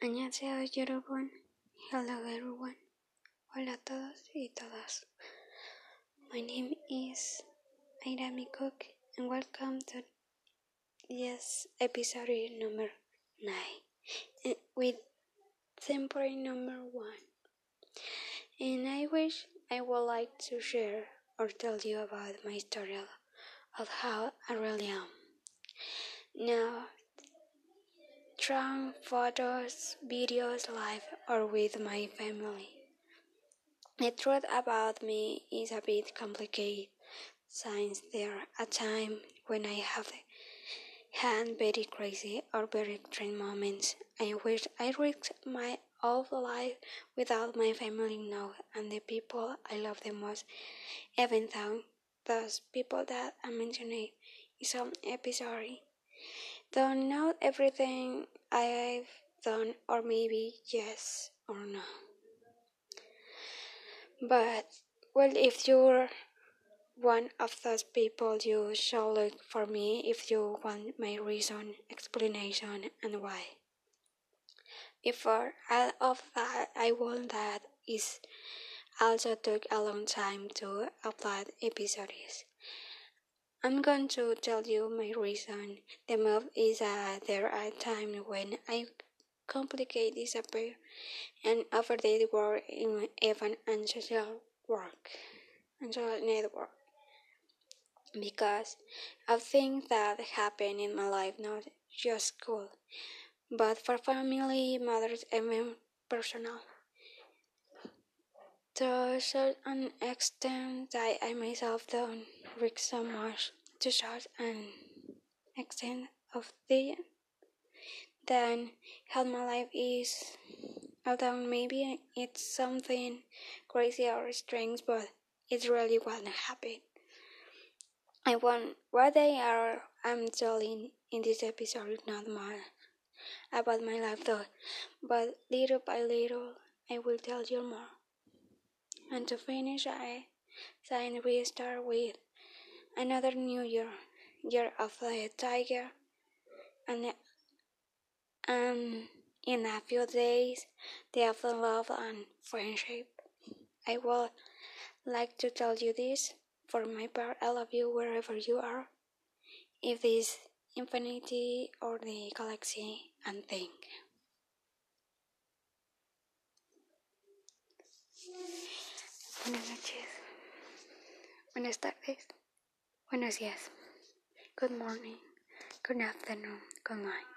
안녕하세요 여러분. Hello everyone. Hola a todos y todas. My name is Airami Cook and welcome to this episode number 9 eh, with temporary number 1. And I wish I would like to share or tell you about my story of how I really am. Now Photos, videos live or with my family. The truth about me is a bit complicated since there are times when I have had very crazy or very strange moments in which I risked my whole life without my family know and the people I love the most, even though those people that I mentioned in some episode don't know everything I've done, or maybe yes or no. But, well, if you're one of those people, you should look for me if you want my reason, explanation, and why. If all of that, I want that is also took a long time to upload episodes. I'm going to tell you my reason. The move is that there are times when I complicate disappear and overday work in even and social work and social network because of things that happen in my life, not just school, but for family, matters, even personal. To such an extent that I myself don't much such an extent of the then how my life is. Although maybe it's something crazy or strange, but it's really what happened. I want what they are I'm telling in this episode not more about my life though, but little by little I will tell you more. And to finish, I sign we start with another new year, year of the tiger, and and in a few days, day of love and friendship. I would like to tell you this for my part. I love you wherever you are. If this infinity or the galaxy and think. Buenas noches. Buenas tardes. Buenos días. Good morning. Good afternoon. Good night.